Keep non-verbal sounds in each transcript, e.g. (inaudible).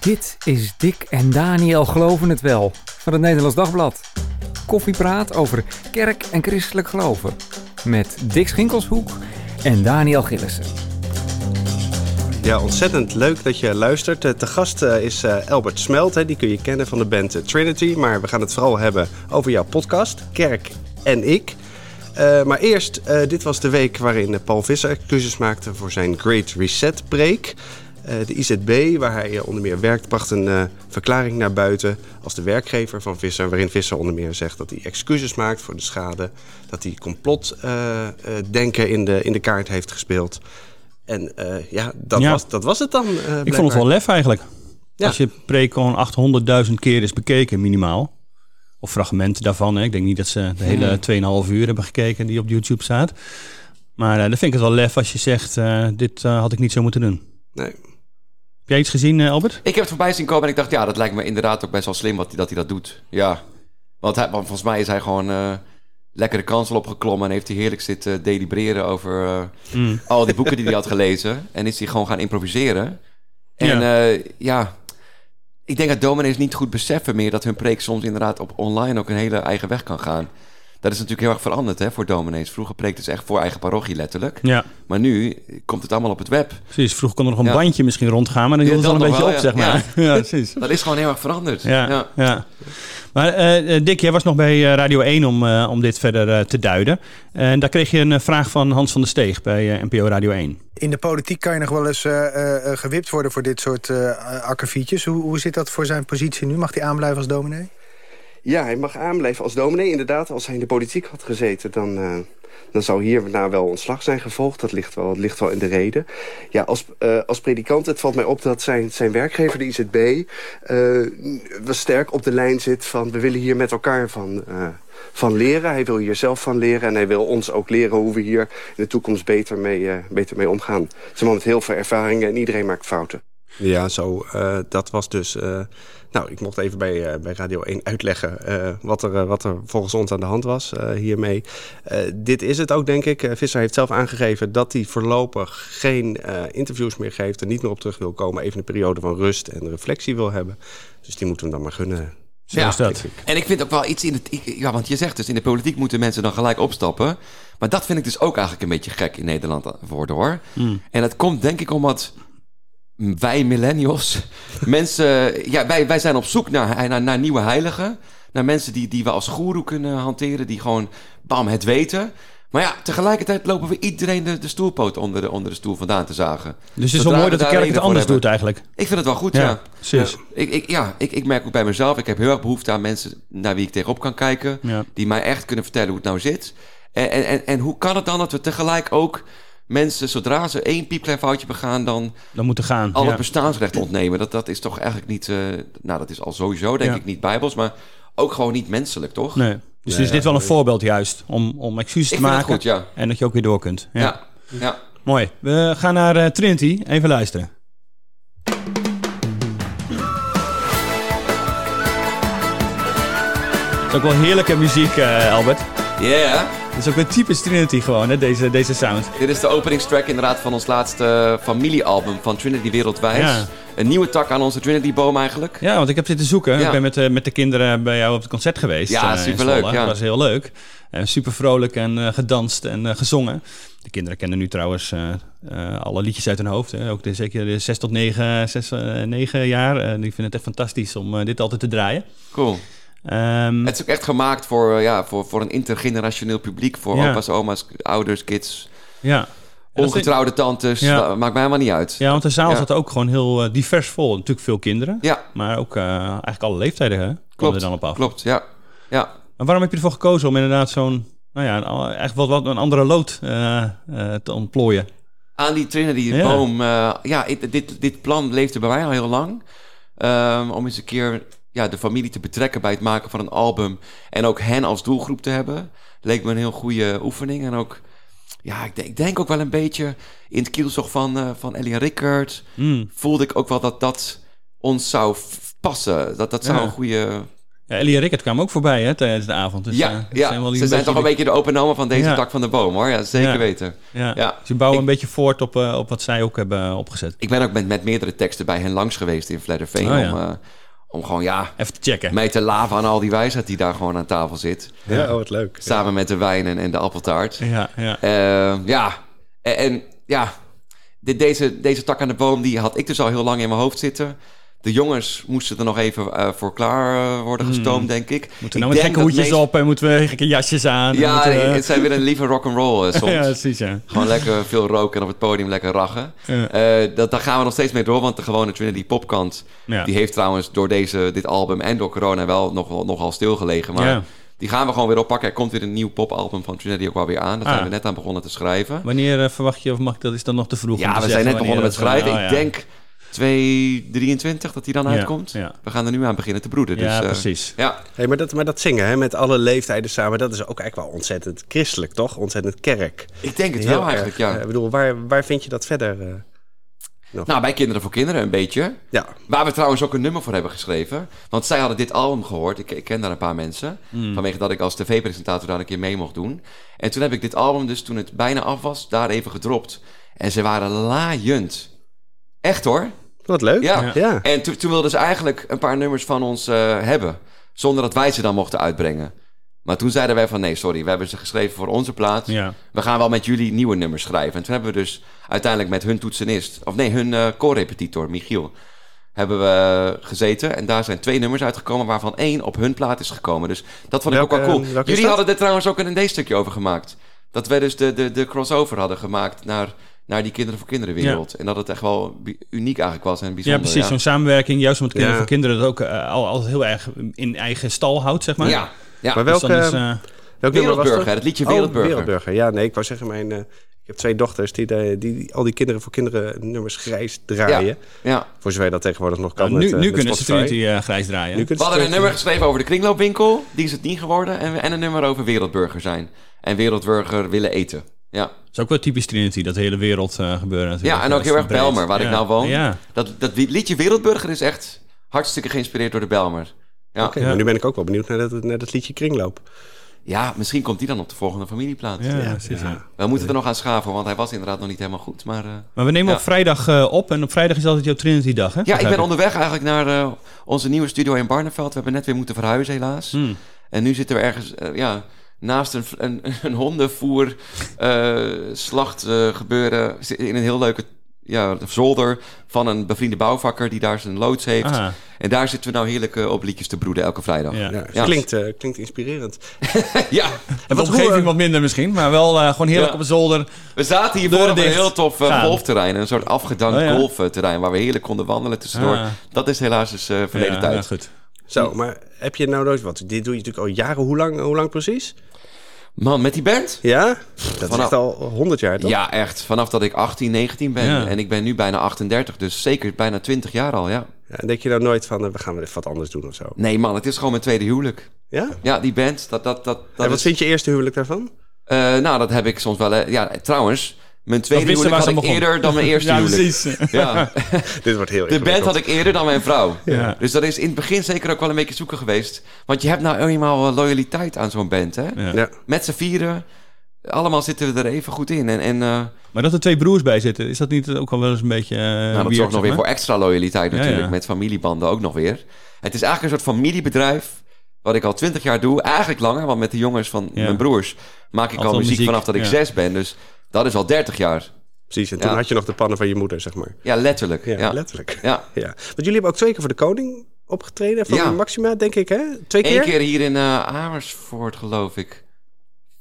Dit is Dick en Daniel Geloven het Wel van het Nederlands Dagblad. Koffiepraat over kerk en christelijk geloven. Met Dick Schinkelshoek en Daniel Gillissen. Ja, ontzettend leuk dat je luistert. Eh, Te gast eh, is eh, Albert Smelt. Die kun je kennen van de band Trinity. Maar we gaan het vooral hebben over jouw podcast, Kerk en ik. Maar eerst, dit was de week waarin Paul Visser excuses maakte voor zijn Great Reset break. Eh, de IZB, waar hij eh, onder meer werkt, bracht een eh, verklaring naar buiten als de werkgever van Visser. Waarin Visser onder meer zegt dat hij excuses maakt voor de schade. Dat hij complotdenken in, de, in de kaart heeft gespeeld. En ja, dat, Ja. Was, dat was het dan. Ik vond het wel lef eigenlijk. Ja. Als je gewoon 800.000 keer is bekeken, minimaal. Of fragmenten daarvan. Hè. Ik denk niet dat ze de hele 2,5 uur hebben gekeken die op YouTube staat. Maar eh, dan vind ik het wel lef als je zegt, dit had ik niet zo moeten doen. Nee. Heb jij iets gezien, eh, Albert? Ik heb het voorbij zien komen en ik dacht, ja, dat lijkt me inderdaad ook best wel slim wat, dat hij dat doet. Ja. Want, hij, want volgens mij is hij gewoon eh, lekker de kansel opgeklommen en heeft hij heerlijk zitten delibereren over eh, Mm. al die boeken die hij had gelezen. En is hij gewoon gaan improviseren. En Ja. ja, ja ik denk dat dominees niet goed beseffen meer dat hun preek soms inderdaad op online ook een hele eigen weg kan gaan. Dat is natuurlijk heel erg veranderd hè, voor dominees. Vroeger preekte ze echt voor eigen parochie letterlijk. Ja, Maar nu komt het allemaal op het web. precies. Vroeger kon er nog een Ja. bandje misschien rondgaan, maar dan Ja, hield het al een beetje op, zeg maar. (laughs) Ja, precies. Dat is gewoon heel erg veranderd. Ja, ja. Maar eh, eh, Dick, jij was nog bij eh, Radio 1 om, eh, om dit verder eh, te duiden. En daar kreeg je een vraag van Hans van der Steeg bij NPO Radio 1. In de politiek kan je nog wel eens eh, eh, gewipt worden voor dit soort eh akkefietjes. Hoe, hoe zit dat voor zijn positie nu? Mag hij aanblijven als dominee? Ja, hij mag aanblijven als dominee. Inderdaad, als hij in de politiek had gezeten... dan, eh, dan zou hierna wel ontslag zijn gevolgd. Dat ligt wel, dat ligt wel in de reden. Ja, als, eh, als predikant, het valt mij op dat zijn, zijn werkgever, de IZB... eh, wel sterk op de lijn zit van... we willen hier met elkaar van, eh, van leren. Hij wil hier zelf van leren. En hij wil ons ook leren hoe we hier in de toekomst beter mee, eh, beter mee omgaan. Het is een met heel veel ervaringen en iedereen maakt fouten. Ja, zo. eh, dat was dus... nou, ik mocht even bij, eh, bij Radio 1 uitleggen eh, wat, er, eh, wat er volgens ons aan de hand was eh, hiermee. Eh, dit is het ook, denk ik. Visser heeft zelf aangegeven dat hij voorlopig geen eh, interviews meer geeft... en niet meer op terug wil komen. Even een periode van rust en reflectie wil hebben. Dus die moeten we dan maar gunnen. Zo Ja. is dat. En ik vind ook wel iets in het... ik- Ja, want je zegt dus in de politiek moeten mensen dan gelijk opstappen. Maar dat vind ik dus ook eigenlijk een beetje gek in Nederland worden hoor. Hmm. En dat komt denk ik omdat wij millennials... (laughs) mensen... Ja, wij, wij zijn op zoek naar, naar, naar nieuwe heiligen. Naar mensen die, die we als goeroe kunnen hanteren. Die gewoon, bam, het weten. Maar ja, tegelijkertijd lopen we iedereen de, de stoelpoot onder de, onder de stoel vandaan te zagen. Dus het is wel mooi dat de kerk het anders doet eigenlijk. Ik vind het wel goed, ja. precies. Ik, ik, ja, ik, ik merk ook bij mezelf, ik heb heel erg behoefte aan mensen naar wie ik tegenop kan kijken. Ja. Die mij echt kunnen vertellen hoe het nou zit. En, en, en, en hoe kan het dan dat we tegelijk ook mensen, zodra ze één piepklein foutje begaan, dan Dan moeten gaan. al ja. het bestaansrecht ontnemen? Dat, dat is toch eigenlijk niet, eh, nou dat is al sowieso denk Ja. ik niet bijbels, maar ook gewoon niet menselijk, toch? Nee. Dus is dit wel een voorbeeld juist om, om excuses Ik te vind het maken. goed, ja. En dat je ook weer door kunt. Ja. Ja, ja. Mooi. We gaan naar eh, Trinity. Even luisteren. Het is ook wel heerlijke muziek, eh, Albert. Ja, Het is ook weer typisch Trinity gewoon, hè, deze, deze sound. dit is de openingstrack inderdaad van ons laatste eh, familiealbum van Trinity Wereldwijd. Ja. Een nieuwe tak aan onze Trinity-boom eigenlijk. Ja, want ik heb zitten zoeken. Ja. Ik ben met, eh, met de kinderen bij jou op het concert geweest. Ja, eh, superleuk, ja. Dat was heel leuk. Eh, super vrolijk en gedanst en gezongen. De kinderen kennen nu trouwens alle liedjes uit hun hoofd. Hè. Ook de, zeker de 6 tot 9, 6, eh, 9 jaar. Die vinden het echt fantastisch om dit altijd te draaien. Cool. Ehm, Het is ook echt gemaakt voor, eh, ja, voor, voor een intergenerationeel publiek. Voor Ja. opa's, oma's, ouders, kids, ja. En ongetrouwde tantes. Ja. ma- Maakt mij helemaal niet uit. Ja, want de zaal Ja. zat ook gewoon heel eh, divers vol. Natuurlijk veel kinderen. Ja, Maar ook eh, eigenlijk alle leeftijden hè, klopt. er dan op af. Klopt, ja. ja. Maar waarom heb je ervoor gekozen om inderdaad zo'n... Nou ja, een- echt wat, wat een andere lood te ontplooien? Aan die Trinity-boom. eh, ja, dit, dit, dit plan leefde bij mij al heel lang. Ehm, om eens een keer ja, de familie te betrekken bij het maken van een album. En ook hen als doelgroep te hebben. Leek me een heel goede oefening. En ook, ja, ik denk, ik denk ook wel een beetje in het kielzog van, eh van Ellie en Rickert. Hmm. Voelde ik ook wel dat dat ons zou passen. Dat, dat zou Ja. een goede Ja, Ellie en Rickert kwamen ook voorbij hè, tijdens de avond. Dus, ja, eh, ja. zijn wel ze zijn toch een beetje de open van deze Ja. tak van de boom, hoor. Ja, zeker Ja. weten. Ja. Ze bouwen Ik- een beetje voort op, eh, op wat zij ook hebben opgezet. Ik ben ook met, met meerdere teksten bij hen langs geweest in Vledderveen... Oh, om, om gewoon, ja, Even te checken. mee te laven aan al die wijsheid die daar gewoon aan tafel zit. Ja, oh, wat leuk. Samen met de wijn en, en de appeltaart. Ja, ja. Eh, ja, en, en ja, dit, deze, deze tak aan de boom die had ik dus al heel lang in mijn hoofd zitten. De jongens moesten er nog even eh, voor klaar eh, worden gestoomd, denk ik. Hmm. Moeten we Ik nou met gekke hoedjes meest- op en moeten we gekke jasjes aan? Ja, moeten het zijn weer een lieve rock'n'roll eh, (laughs) soms. ja, precies, ja. Gewoon lekker veel roken en op het podium lekker rachen. Ja. Eh, dat, daar gaan we nog steeds mee door, want de gewone Trinity popkant... Ja. die heeft trouwens door deze, dit album en door corona wel nog, nogal stilgelegen. Maar Ja. die gaan we gewoon weer oppakken. Er komt weer een nieuw popalbum van Trinity ook wel weer aan. Daar Ah. zijn we net aan begonnen te schrijven. Wanneer verwacht je, of mag dat is dan nog te vroeg? om Ja, we zijn net begonnen met schrijven. Ik denk 223 dat die dan Ja, uitkomt. ja. We gaan er nu aan beginnen te broeden. Ja, dus, eh, precies. Ja, Hey, maar, dat, maar dat zingen hè, met alle leeftijden samen, dat is ook eigenlijk wel ontzettend christelijk, toch? Ontzettend kerk. ik denk het Heel wel eigenlijk, ja. Eh, Ik bedoel, waar, waar vind je dat verder? eh? Nou, bij Kinderen voor Kinderen een beetje. Ja, Waar we trouwens ook een nummer voor hebben geschreven. Want zij hadden dit album gehoord. Ik, ik ken daar een paar mensen. Hmm. Vanwege dat ik als tv-presentator daar een keer mee mocht doen. En toen heb ik dit album dus, toen het bijna af was, daar even gedropt. En ze waren laaiend. Echt hoor. wat leuk. Ja. ja. En toen, toen wilden ze eigenlijk een paar nummers van ons eh, hebben. Zonder dat wij ze dan mochten uitbrengen. Maar toen zeiden wij van nee, sorry, we hebben ze geschreven voor onze plaat. Ja. We gaan wel met jullie nieuwe nummers schrijven. En toen hebben we dus uiteindelijk met hun toetsenist, of nee, hun eh co-repetitor, Michiel, hebben we gezeten. En daar zijn twee nummers uitgekomen, waarvan één op hun plaat is gekomen. Dus dat vond ik Welke, ook wel cool. Jullie hadden er trouwens ook een ND-stukje over gemaakt. Dat we dus de, de, de crossover hadden gemaakt naar, naar die Kinderen voor Kinderen wereld. En dat het echt wel uniek eigenlijk was en Ja, bijzonder. precies. Zo'n samenwerking, juist met kinderen Ja. voor kinderen, dat ook eh, al, al heel erg in eigen stal houdt, zeg maar. Ja, ja. Maar Dus welke, dan is, eh, welk nummer was Wereldburger, dat? het liedje Oh, Wereldburger. Wereldburger. Ja, nee, ik wou zeggen, mijn, eh, ik heb twee dochters die, de, die al die kinderen voor kinderen nummers grijs draaien. ja. Voor zover je dat tegenwoordig nog kan nou, nu met, eh, nu met kunnen ze. Trinity eh, grijs draaien. Nu We hadden een nummer geschreven over de kringloopwinkel. Die is het niet geworden. En, en een nummer over wereldburger zijn. En wereldburger willen eten. Ja, Dat is ook wel typisch Trinity, dat hele wereld eh gebeuren natuurlijk. ja en ook heel erg breed. Belmer, waar Ja. ik nou woon. Ja, Dat, dat liedje Wereldburger is echt hartstikke geïnspireerd door de Belmer. Ja, Oké, Ja. maar nu ben ik ook wel benieuwd naar dat, naar dat liedje Kringloop. ja misschien komt die dan op de volgende familieplaat. ja, Ja, precies, ja. ja. We moeten er nog aan schaven, want hij was inderdaad nog niet helemaal goed. Maar eh, Maar we nemen Ja. op vrijdag eh, op en op vrijdag is altijd jouw Trinity-dag, hè? ja, ik ben onderweg eigenlijk naar eh, onze nieuwe studio in Barneveld. We hebben net weer moeten verhuizen helaas. Hmm. En nu zitten we ergens ja, naast een, een, een hondenvoer eh, slacht eh, gebeuren in een heel leuke ja, zolder van een bevriende bouwvakker die daar zijn loods heeft. Ah, En daar zitten we nou heerlijk op liedjes te broeden elke vrijdag. ja. Ja, Ja. Klinkt, eh, klinkt inspirerend. (laughs) Ja, En de wat- omgeving wat minder misschien, maar wel eh, gewoon heerlijk Ja. op een zolder. we zaten hier voor een heel tof golfterrein. Een soort afgedankt Oh, ja. golfterrein waar we heerlijk konden wandelen tussendoor. Ah. Dat is helaas dus eh verleden ja, tijd. ja, goed. Zo, maar heb je nou nooit... Wat, dit doe je natuurlijk al jaren. Hoe lang, hoe lang precies? Man, met die band? Ja? Dat is Vanaf- echt al 100 jaar, toch? Ja, echt. Vanaf dat ik 18, 19 ben. Ja. En ik ben nu bijna 38. Dus zeker bijna 20 jaar al, ja. Ja, en denk je nou nooit van, eh, we gaan weer even wat anders doen of zo? Nee man, het is gewoon mijn tweede huwelijk. Ja? Ja, die band, dat... dat, dat, dat en wat is- vind je eerste huwelijk daarvan? Eh, nou, dat heb ik soms wel... ja, trouwens, mijn tweede huwelijk had ik begon. eerder dan mijn eerste Ja, huwelijk. precies. Ja, (laughs) Dit wordt heel de band had ik eerder dan mijn vrouw. Ja. Dus dat is in het begin zeker ook wel een beetje zoeken geweest. Want je hebt nou eenmaal eh, loyaliteit aan zo'n band, hè? Ja. Ja. Met z'n vieren, allemaal zitten we er even goed in. En, en eh, Maar dat er twee broers bij zitten, is dat niet ook al wel eens een beetje uh, nou, dat zorgt nog weer voor extra loyaliteit natuurlijk. ja. Met familiebanden ook nog weer. Het is eigenlijk een soort familiebedrijf... wat ik al twintig jaar doe. Eigenlijk langer, want met de jongens van Ja. mijn broers... maak ik Altijd al muziek, muziek, vanaf dat ik ja. zes ben. Dus dat is al dertig jaar. Precies, en toen Ja. had je nog de pannen van je moeder, zeg maar. Ja, letterlijk. Ja, Ja, ja. letterlijk. (laughs) Ja. Want jullie hebben ook twee keer voor de koning opgetreden. Van Ja. Maxima, denk ik, hè? Twee keer? Eén keer hier in eh, Amersfoort, geloof ik.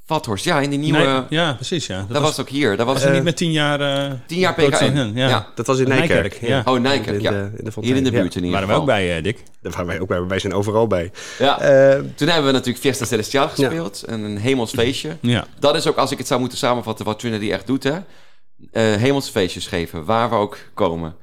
Vathorst, ja, in die nieuwe... Nee, ja, precies, ja. Dat, dat was ook hier. Dat was niet met tien jaar... eh, tien jaar PKN. ja. Ja. Dat was in Nijkerk, Nijkerk. ja. Oh, Nijkerk, in ja. De, in de Hier in de buurt in ieder waren we geval. ook bij, eh, Dick. Daar waren wij ook bij. Wij zijn overal bij. Ja. Eh, Toen hebben we natuurlijk Fiesta Celestial gespeeld. En een hemelsfeestje. Ja. Dat is ook, als ik het zou moeten samenvatten, wat Trinity echt doet, hè. Eh hemelsfeestjes geven, waar we ook komen.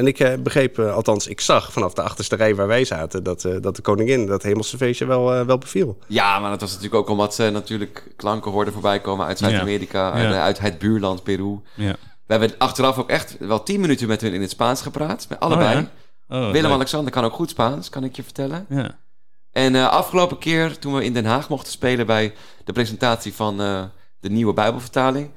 En ik eh, begreep, eh, althans, ik zag vanaf de achterste rij waar wij zaten... dat, eh, dat de koningin dat hemelse feestje wel, wel beviel. Ja, maar dat was natuurlijk ook omdat ze natuurlijk klanken hoorden voorbij komen uit Zuid-Amerika, Ja. uit, uit het buurland Peru. Ja. We hebben achteraf ook echt wel tien minuten met hun in het Spaans gepraat, met allebei. Oh, ja? Oh. Willem-Alexander kan ook goed Spaans, kan ik je vertellen. Ja. En uh, afgelopen keer, toen we in Den Haag mochten spelen bij de presentatie van uh, de nieuwe Bijbelvertaling.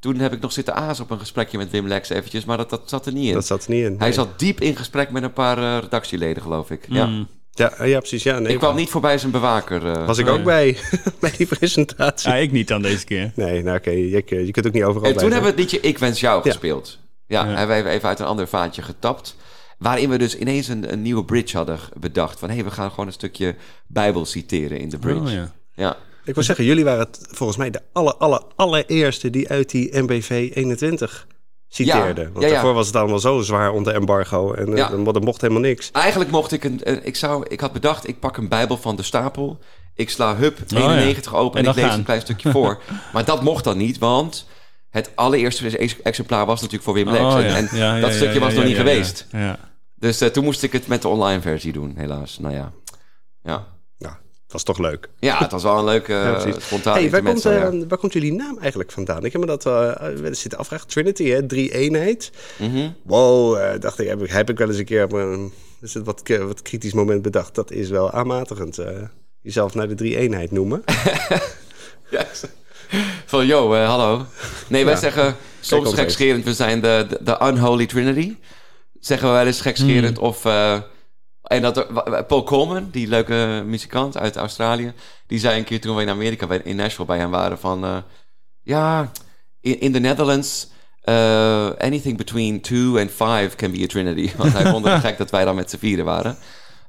Toen heb ik nog zitten aas op een gesprekje met Wim Lex eventjes, maar dat, dat zat er niet in. Dat zat er niet in. Hij nee. zat diep in gesprek met een paar uh, redactieleden, geloof ik. Mm. Ja. Ja, ja, precies. Ja, nee, ik kwam niet voorbij zijn bewaker. Was ik ook bij, (laughs) bij die presentatie. Ja, ik niet dan deze keer. Nee, nou oké, okay, je, je kunt ook niet overal En toen hebben we het liedje Ik Wens Jou gespeeld. Ja, ja. hebben we even uit een ander vaatje getapt. Waarin we dus ineens een, een nieuwe bridge hadden bedacht. Van hé, hey, we gaan gewoon een stukje Bijbel citeren in de bridge. Oh, ja. ja. Ik wil zeggen, jullie waren het volgens mij de aller, aller, allereerste die uit die MBV 21 citeerden. Ja, Want ja, ja. daarvoor was het allemaal zo zwaar onder embargo en Ja. ja. er mocht helemaal niks. Eigenlijk mocht ik een. eh, Ik, zou, ik had bedacht, ik pak een Bijbel van de stapel. Ik sla hup ja. 91 open en, En ik lees gaan. een klein stukje voor. (laughs) maar dat mocht dan niet, want het allereerste ex- exemplaar was natuurlijk voor Wim Lex. Oh, en ja. en Ja, ja, dat ja, stukje ja, was ja, nog niet ja, geweest. Ja, ja. Dus eh, toen moest ik het met de online versie doen, helaas. Nou ja. Ja, was toch leuk. ja het was wel een leuke, (laughs) uh, spontane Hey, waar, komt, ja. eh, waar komt jullie naam eigenlijk vandaan? Ik heb me dat wel eens zitten afvragen. Trinity, hè? Drie eenheid. Mhm. Wow, dacht ik, heb, ik, heb ik wel eens een keer op een is het wat, wat kritisch moment bedacht. Dat is wel aanmatigend. jezelf naar de drie eenheid noemen. (laughs) Ja. Van, yo, hallo. Nee, wij Ja. zeggen soms gekscherend, we zijn de, de, de unholy trinity. Zeggen we wel eens gekscherend. Hmm. Of, en dat er- Paul Coleman, die leuke muzikant uit Australië... die zei een keer toen we in Amerika, in Nashville bij hem waren... van, eh, ja, in, in the Netherlands... eh, anything between two and five can be a trinity. (laughs) Want hij vond het gek dat wij dan met z'n vieren waren.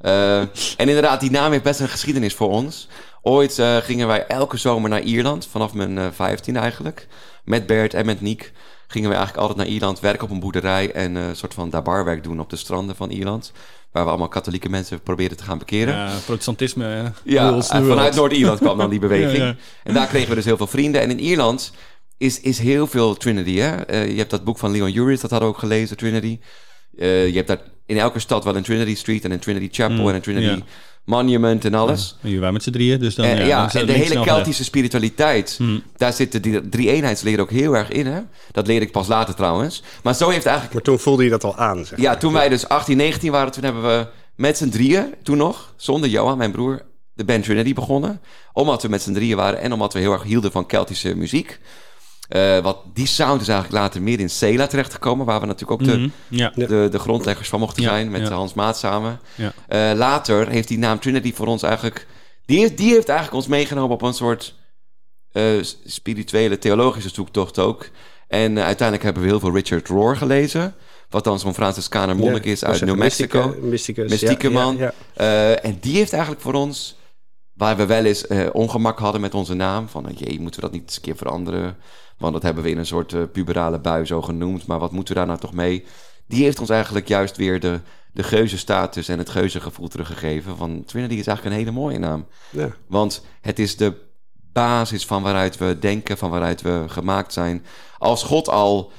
Eh, en inderdaad, die naam heeft best een geschiedenis voor ons. Ooit gingen wij elke zomer naar Ierland, vanaf mijn 15 eigenlijk. Met Bert en met Niek gingen we eigenlijk altijd naar Ierland, werken op een boerderij en eh, een soort van daar barwerk doen op de stranden van Ierland. Waar we allemaal katholieke mensen proberen te gaan bekeren. Ja, protestantisme. eh, Ja, en vanuit. Noord-Ierland kwam dan die (laughs) beweging. Ja, ja. En daar kregen we dus heel veel vrienden. En in Ierland is, is heel veel Trinity. Hè? Eh, je hebt dat boek van Leon Uris, dat hadden we ook gelezen, Trinity. Eh, je hebt daar in elke stad wel een Trinity Street en een Trinity Chapel Mm, en een Trinity. Monument en alles. Hier waren met z'n drieën, dus dan... En, ja, ja, dan en de hele Keltische spiritualiteit, Hmm. daar zit de die- drie-eenheidsleer ook heel erg in. Hè? Dat leerde ik pas later trouwens. Maar zo heeft eigenlijk Maar toen voelde je dat al aan, zeg ja, maar. toen wij dus 18, 19 waren, toen hebben we met z'n drieën, toen nog, zonder Johan, mijn broer, de band Trinity begonnen. Omdat we met z'n drieën waren en omdat we heel erg hielden van Keltische muziek. Eh, wat die sound is eigenlijk later meer in Cela terechtgekomen, waar we natuurlijk ook de, Mhm, Ja. de, de grondleggers van mochten Ja, zijn met ja. Hans Maat samen. Ja. Eh, later heeft die naam Trinity voor ons eigenlijk, die heeft, die heeft eigenlijk ons meegenomen op een soort eh, spirituele, theologische zoektocht ook. En uiteindelijk hebben we heel veel Richard Rohr gelezen. Wat dan zo'n Franciscaner monnik Ja, is uit New Mexico. mysticus, Mystieke man. ja. Eh, en die heeft eigenlijk voor ons, waar we wel eens eh, ongemak hadden met onze naam, van eh, jee, moeten we dat niet eens een keer veranderen? Want dat hebben we in een soort eh, puberale bui zo genoemd, maar wat moeten we daar nou toch mee? Die heeft ons eigenlijk juist weer de, de geuzenstatus en het geuzengevoel teruggegeven. Van Trinity is eigenlijk een hele mooie naam. Ja. Want het is de basis van waaruit we denken, van waaruit we gemaakt zijn. Als God al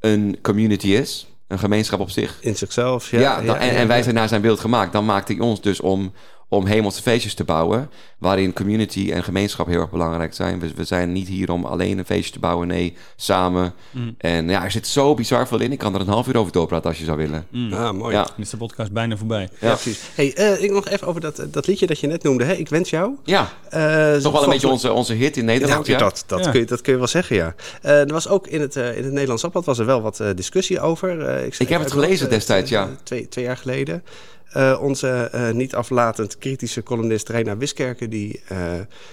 een community is, een gemeenschap op zich, In zichzelf, ja. ja, dan- en, en wij zijn naar zijn beeld gemaakt. Dan maakte hij ons dus om, om hemelse feestjes te bouwen. Waarin community en gemeenschap heel erg belangrijk zijn. We, we zijn niet hier om alleen een feestje te bouwen. Nee, samen. Mm. En ja, er zit zo bizar veel in. Ik kan er een half uur over doorpraten als je zou willen. Mm. Ah, mooi. Ja. Is de podcast bijna voorbij. Ja. precies. Hey, eh, ik nog even over dat, dat liedje dat je net noemde. Hè? Ik wens jou. Ja, Eh, toch wel een beetje onze, onze hit in Nederland. Ja, Ja, Dat, dat, Ja. Kun je, dat kun je wel zeggen, ja. Eh, er was ook in het, eh, in het Nederlands Dagblad was er wel wat eh, discussie over. Eh, Ik heb het gelezen destijds, ja. Twee, twee jaar geleden. Eh, onze eh, niet aflatend kritische columnist Reina Wiskerken... Die, eh,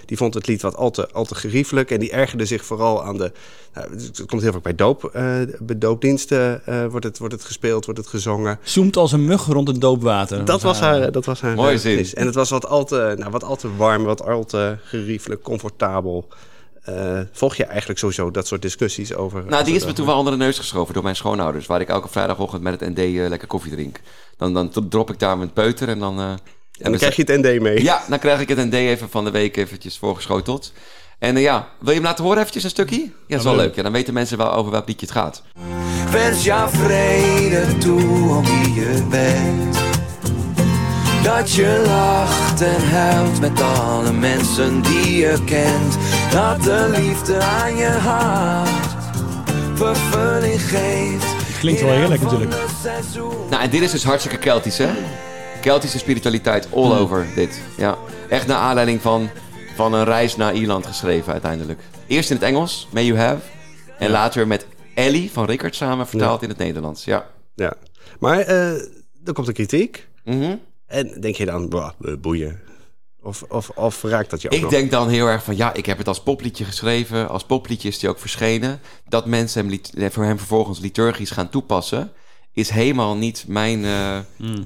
die vond het lied wat al te, al te geriefelijk... en die ergerde zich vooral aan de... Nou, het komt heel vaak bij, doop, eh, bij doopdiensten eh, wordt, het, wordt het gespeeld, wordt het gezongen. Zoemt als een mug rond het doopwater. Dat was haar, dat was haar Mooie zin. En het was wat al te, nou, wat al te warm, wat al te geriefelijk, comfortabel. Eh, volg je eigenlijk sowieso dat soort discussies over... Nou, die is me toen wel onder de neus geschoven door mijn schoonouders. Waar ik elke vrijdagochtend met het ND eh, lekker koffie drink. Dan, dan drop ik daar mijn peuter en dan... eh, En dan krijg je het ND mee. Ja, dan krijg ik het ND even van de week eventjes voorgeschoteld. En eh, ja, wil je hem laten horen eventjes een stukje? Ja, dat is wel leuk. Ja, dan weten mensen wel over welk liedje het gaat. Wens jou vrede toe om wie je bent. Dat je lacht en huilt met alle mensen die je kent. Dat de liefde aan je hart vervulling geeft. Klinkt wel heerlijk natuurlijk. Nou, en dit is dus hartstikke Keltisch, hè? Keltische spiritualiteit all over dit. Ja. Echt naar aanleiding van, van een reis naar Ierland geschreven uiteindelijk. Eerst in het Engels, May You Have. En later met Ellie van Rickert samen vertaald in het Nederlands. Ja. Ja. Maar eh er komt een kritiek. Mhm. En denk je dan, boeien. Of, of, of raakt dat je ook Ik nog? denk dan heel erg van, ja, ik heb het als popliedje geschreven. Als popliedje is die ook verschenen. Dat mensen hem, lit- voor hem vervolgens liturgisch gaan toepassen... is helemaal niet mijn eh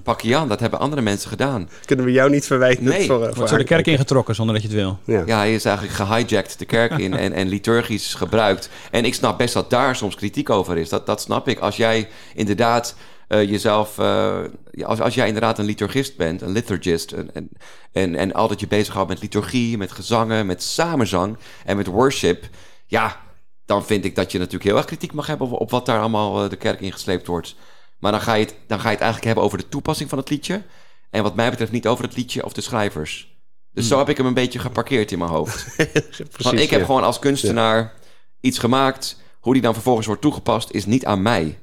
pakje aan. Dat hebben andere mensen gedaan. Kunnen we jou niet verwijten? Nee. voor, eh, Wordt zo de kerk ingetrokken zonder dat je het wil. Ja. Ja, hij is eigenlijk gehijacked de kerk in en, en liturgisch gebruikt. En ik snap best dat daar soms kritiek over is. Dat, dat snap ik. Als jij inderdaad eh, jezelf... eh, als, als jij inderdaad een liturgist bent, een liturgist... En, en, en, en altijd je bezighoudt met liturgie, met gezangen, met samenzang en met worship... Ja, dan vind ik dat je natuurlijk heel erg kritiek mag hebben... op, op wat daar allemaal eh, de kerk in gesleept wordt. Maar dan ga, je het, dan ga je het eigenlijk hebben over de toepassing van het liedje... en wat mij betreft niet over het liedje of de schrijvers. Dus zo heb ik hem een beetje geparkeerd in mijn hoofd. Precies, (laughs) Want ik heb ja. gewoon als kunstenaar iets gemaakt. Hoe die dan vervolgens wordt toegepast, is niet aan mij.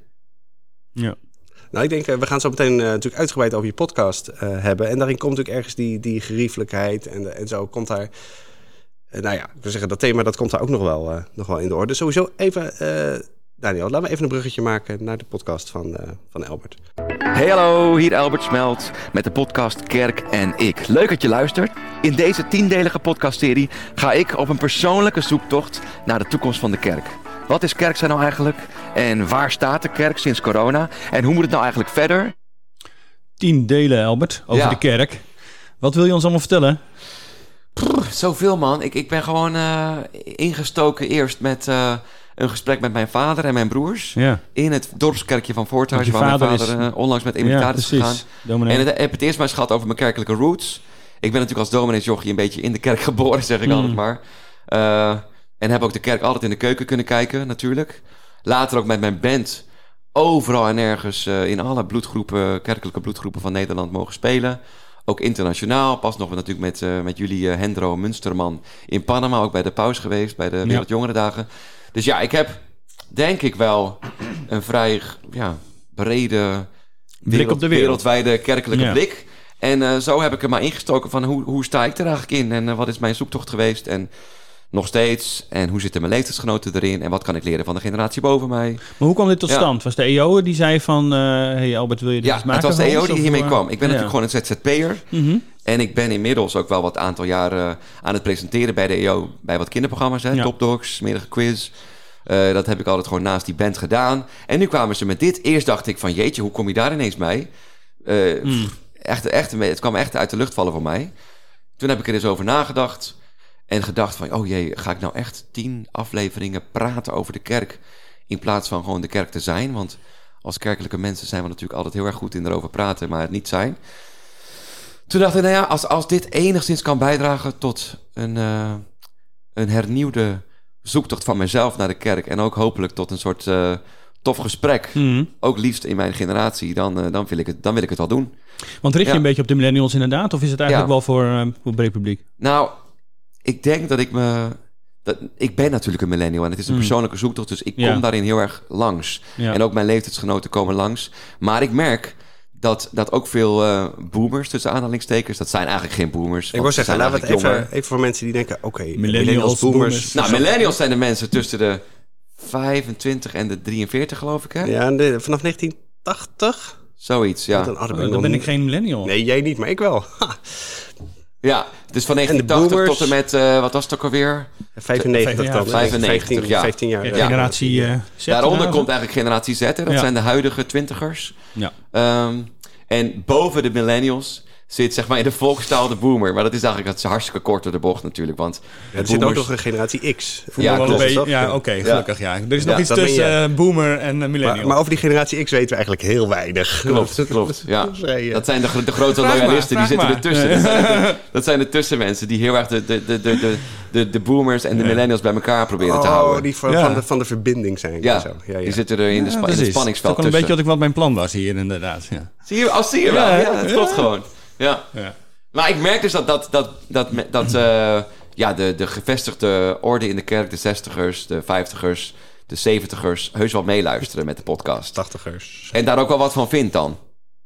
Ja. Nou, ik denk, eh, we gaan zo meteen eh, natuurlijk uitgebreid over je podcast eh, hebben. En daarin komt natuurlijk ergens die, die geriefelijkheid en, en zo komt daar... nou ja, ik wil zeggen, dat thema dat komt daar ook nog wel, nog wel in de orde. Sowieso even, Daniel, laten we even een bruggetje maken naar de podcast van, eh, van Albert. Hey hallo, hier Albert Smelt met de podcast Kerk en Ik. Leuk dat je luistert. In deze tiendelige podcastserie ga ik op een persoonlijke zoektocht naar de toekomst van de kerk. Wat is kerk zijn nou eigenlijk? En waar staat de kerk sinds corona? En hoe moet het nou eigenlijk verder? Tien delen, Albert, over Ja. de kerk. Wat wil je ons allemaal vertellen? Zoveel man. Ik, ik ben gewoon eh, ingestoken eerst met eh, een gesprek met mijn vader en mijn broers. Ja, In het dorpskerkje van Voorthuis, waar je mijn vader vader is- eh, onlangs met ja invitaties is gegaan. precies. Dominee. En het, heb het eerst maar eens gehad over mijn kerkelijke roots. Ik ben natuurlijk als domineesjochie een beetje in de kerk (laughs) geboren, zeg ik Mm. altijd maar. Eh, en heb ook de kerk altijd in de keuken kunnen kijken, natuurlijk. Later ook met mijn band overal en ergens eh, in alle bloedgroepen, kerkelijke bloedgroepen van Nederland mogen spelen. Ook internationaal. Pas nog natuurlijk met, eh, met jullie eh, Hendro Munsterman in Panama. Ook bij de paus geweest, bij de Wereldjongerendagen. Dus ja, ik heb denk ik wel een vrij ja, brede Blik op de wereld. wereldwijde kerkelijke Ja. blik. En zo heb ik er maar ingestoken van hoe, hoe sta ik er eigenlijk in? En wat is mijn zoektocht geweest? En nog steeds. En hoe zitten mijn leeftijdsgenoten erin? En wat kan ik leren van de generatie boven mij? Maar hoe kwam dit tot Ja. stand? Was de EO die zei van... eh hey Albert, wil je dit Ja, eens maken? het was de EO die hiermee eh, kwam. Ik ben ja. natuurlijk gewoon een ZZP'er. Mhm. En ik ben inmiddels ook wel wat aantal jaren aan het presenteren bij de EO. Bij wat kinderprogramma's, hè? Ja. Top Dogs, smerige quiz. Eh, dat heb ik altijd gewoon naast die band gedaan. En nu kwamen ze met dit. Eerst dacht ik van jeetje, hoe kom je daar ineens bij? Mm. pff, echt, echt, het kwam echt uit de lucht vallen voor mij. Toen heb ik er eens over nagedacht. En gedacht van, oh jee, ga ik nou echt tien afleveringen praten over de kerk... in plaats van gewoon de kerk te zijn? Want als kerkelijke mensen zijn we natuurlijk altijd heel erg goed in erover praten... maar het niet zijn. Toen dacht ik, nou ja, als, als dit enigszins kan bijdragen tot een, eh, een hernieuwde zoektocht van mezelf naar de kerk... en ook hopelijk tot een soort eh, tof gesprek... Mhm. ook liefst in mijn generatie, dan, eh, dan, wil, ik het, dan wil ik het wel doen. Want richt je Ja. een beetje op de millennials inderdaad? Of is het eigenlijk Ja. wel voor, eh, voor breed publiek? Nou, ik denk dat ik me... Dat, ik ben natuurlijk een millennial en het is een Mm. persoonlijke zoektocht... dus ik kom Ja. daarin heel erg langs. Ja. En ook mijn leeftijdsgenoten komen langs. Maar ik merk dat, dat ook veel eh, boomers, tussen aanhalingstekens... dat zijn eigenlijk geen boomers. Ik wil ze zeggen, laten we het even, even voor mensen die denken... oké, Millennials, millennials, boomers... boomers. Nou, millennials zijn de mensen tussen de 25 en de 43, geloof ik, hè? Ja, en de- vanaf 1980? Zoiets, ja. Dan, oh, dan ben ik ben geen millennial. Nee, jij niet, maar ik wel. Ha, Ja, dus van de 1980 boomers. tot en met, eh, wat was het ook alweer? 95 Ja, dan. 95, 15, ja. 15 jaar. Ja, ja. Generatie eh Z Daaronder inderdaad. komt eigenlijk generatie Z, hè? dat Ja. zijn de huidige twintigers. Ja. Ehm, en boven de millennials zit zeg maar in de volkstaal de boomer. Maar dat is eigenlijk dat is hartstikke kort door de bocht natuurlijk. Want Er zit ook nog een generatie X. Ja, klopt? Ja, oké, gelukkig ja. Er is nog Ja, iets dat tussen eh, boomer en eh, millennial. Maar, maar over die generatie X weten we eigenlijk heel weinig. (laughs) Klopt, klopt. Ja. Dat eh, Dat zijn de, de grote Vraag maar, loyalisten, die zitten maar. ertussen. Dat zijn, de, (laughs) dat zijn de tussenmensen die heel erg de, de, de, de, de, de, de boomers en de millennials bij elkaar proberen te oh, houden. die van, Ja. van, de, van de verbinding zijn. Ja, Zo. ja, ja. die zitten er in, de spa- in het spanningsveld Dat is ook een beetje tussen. wat, ik, wat mijn plan was hier inderdaad. Ja. Zie je, als zie je wel. Ja, ja. klopt gewoon. Ja. Ja. Maar ik merk dus dat, dat, dat, dat, dat eh, ja, de, de gevestigde orde in de kerk, de 60ers, de 50ers, de 70ers, heus wel meeluisteren met de podcast. 80ers. En daar ook wel wat van vindt dan.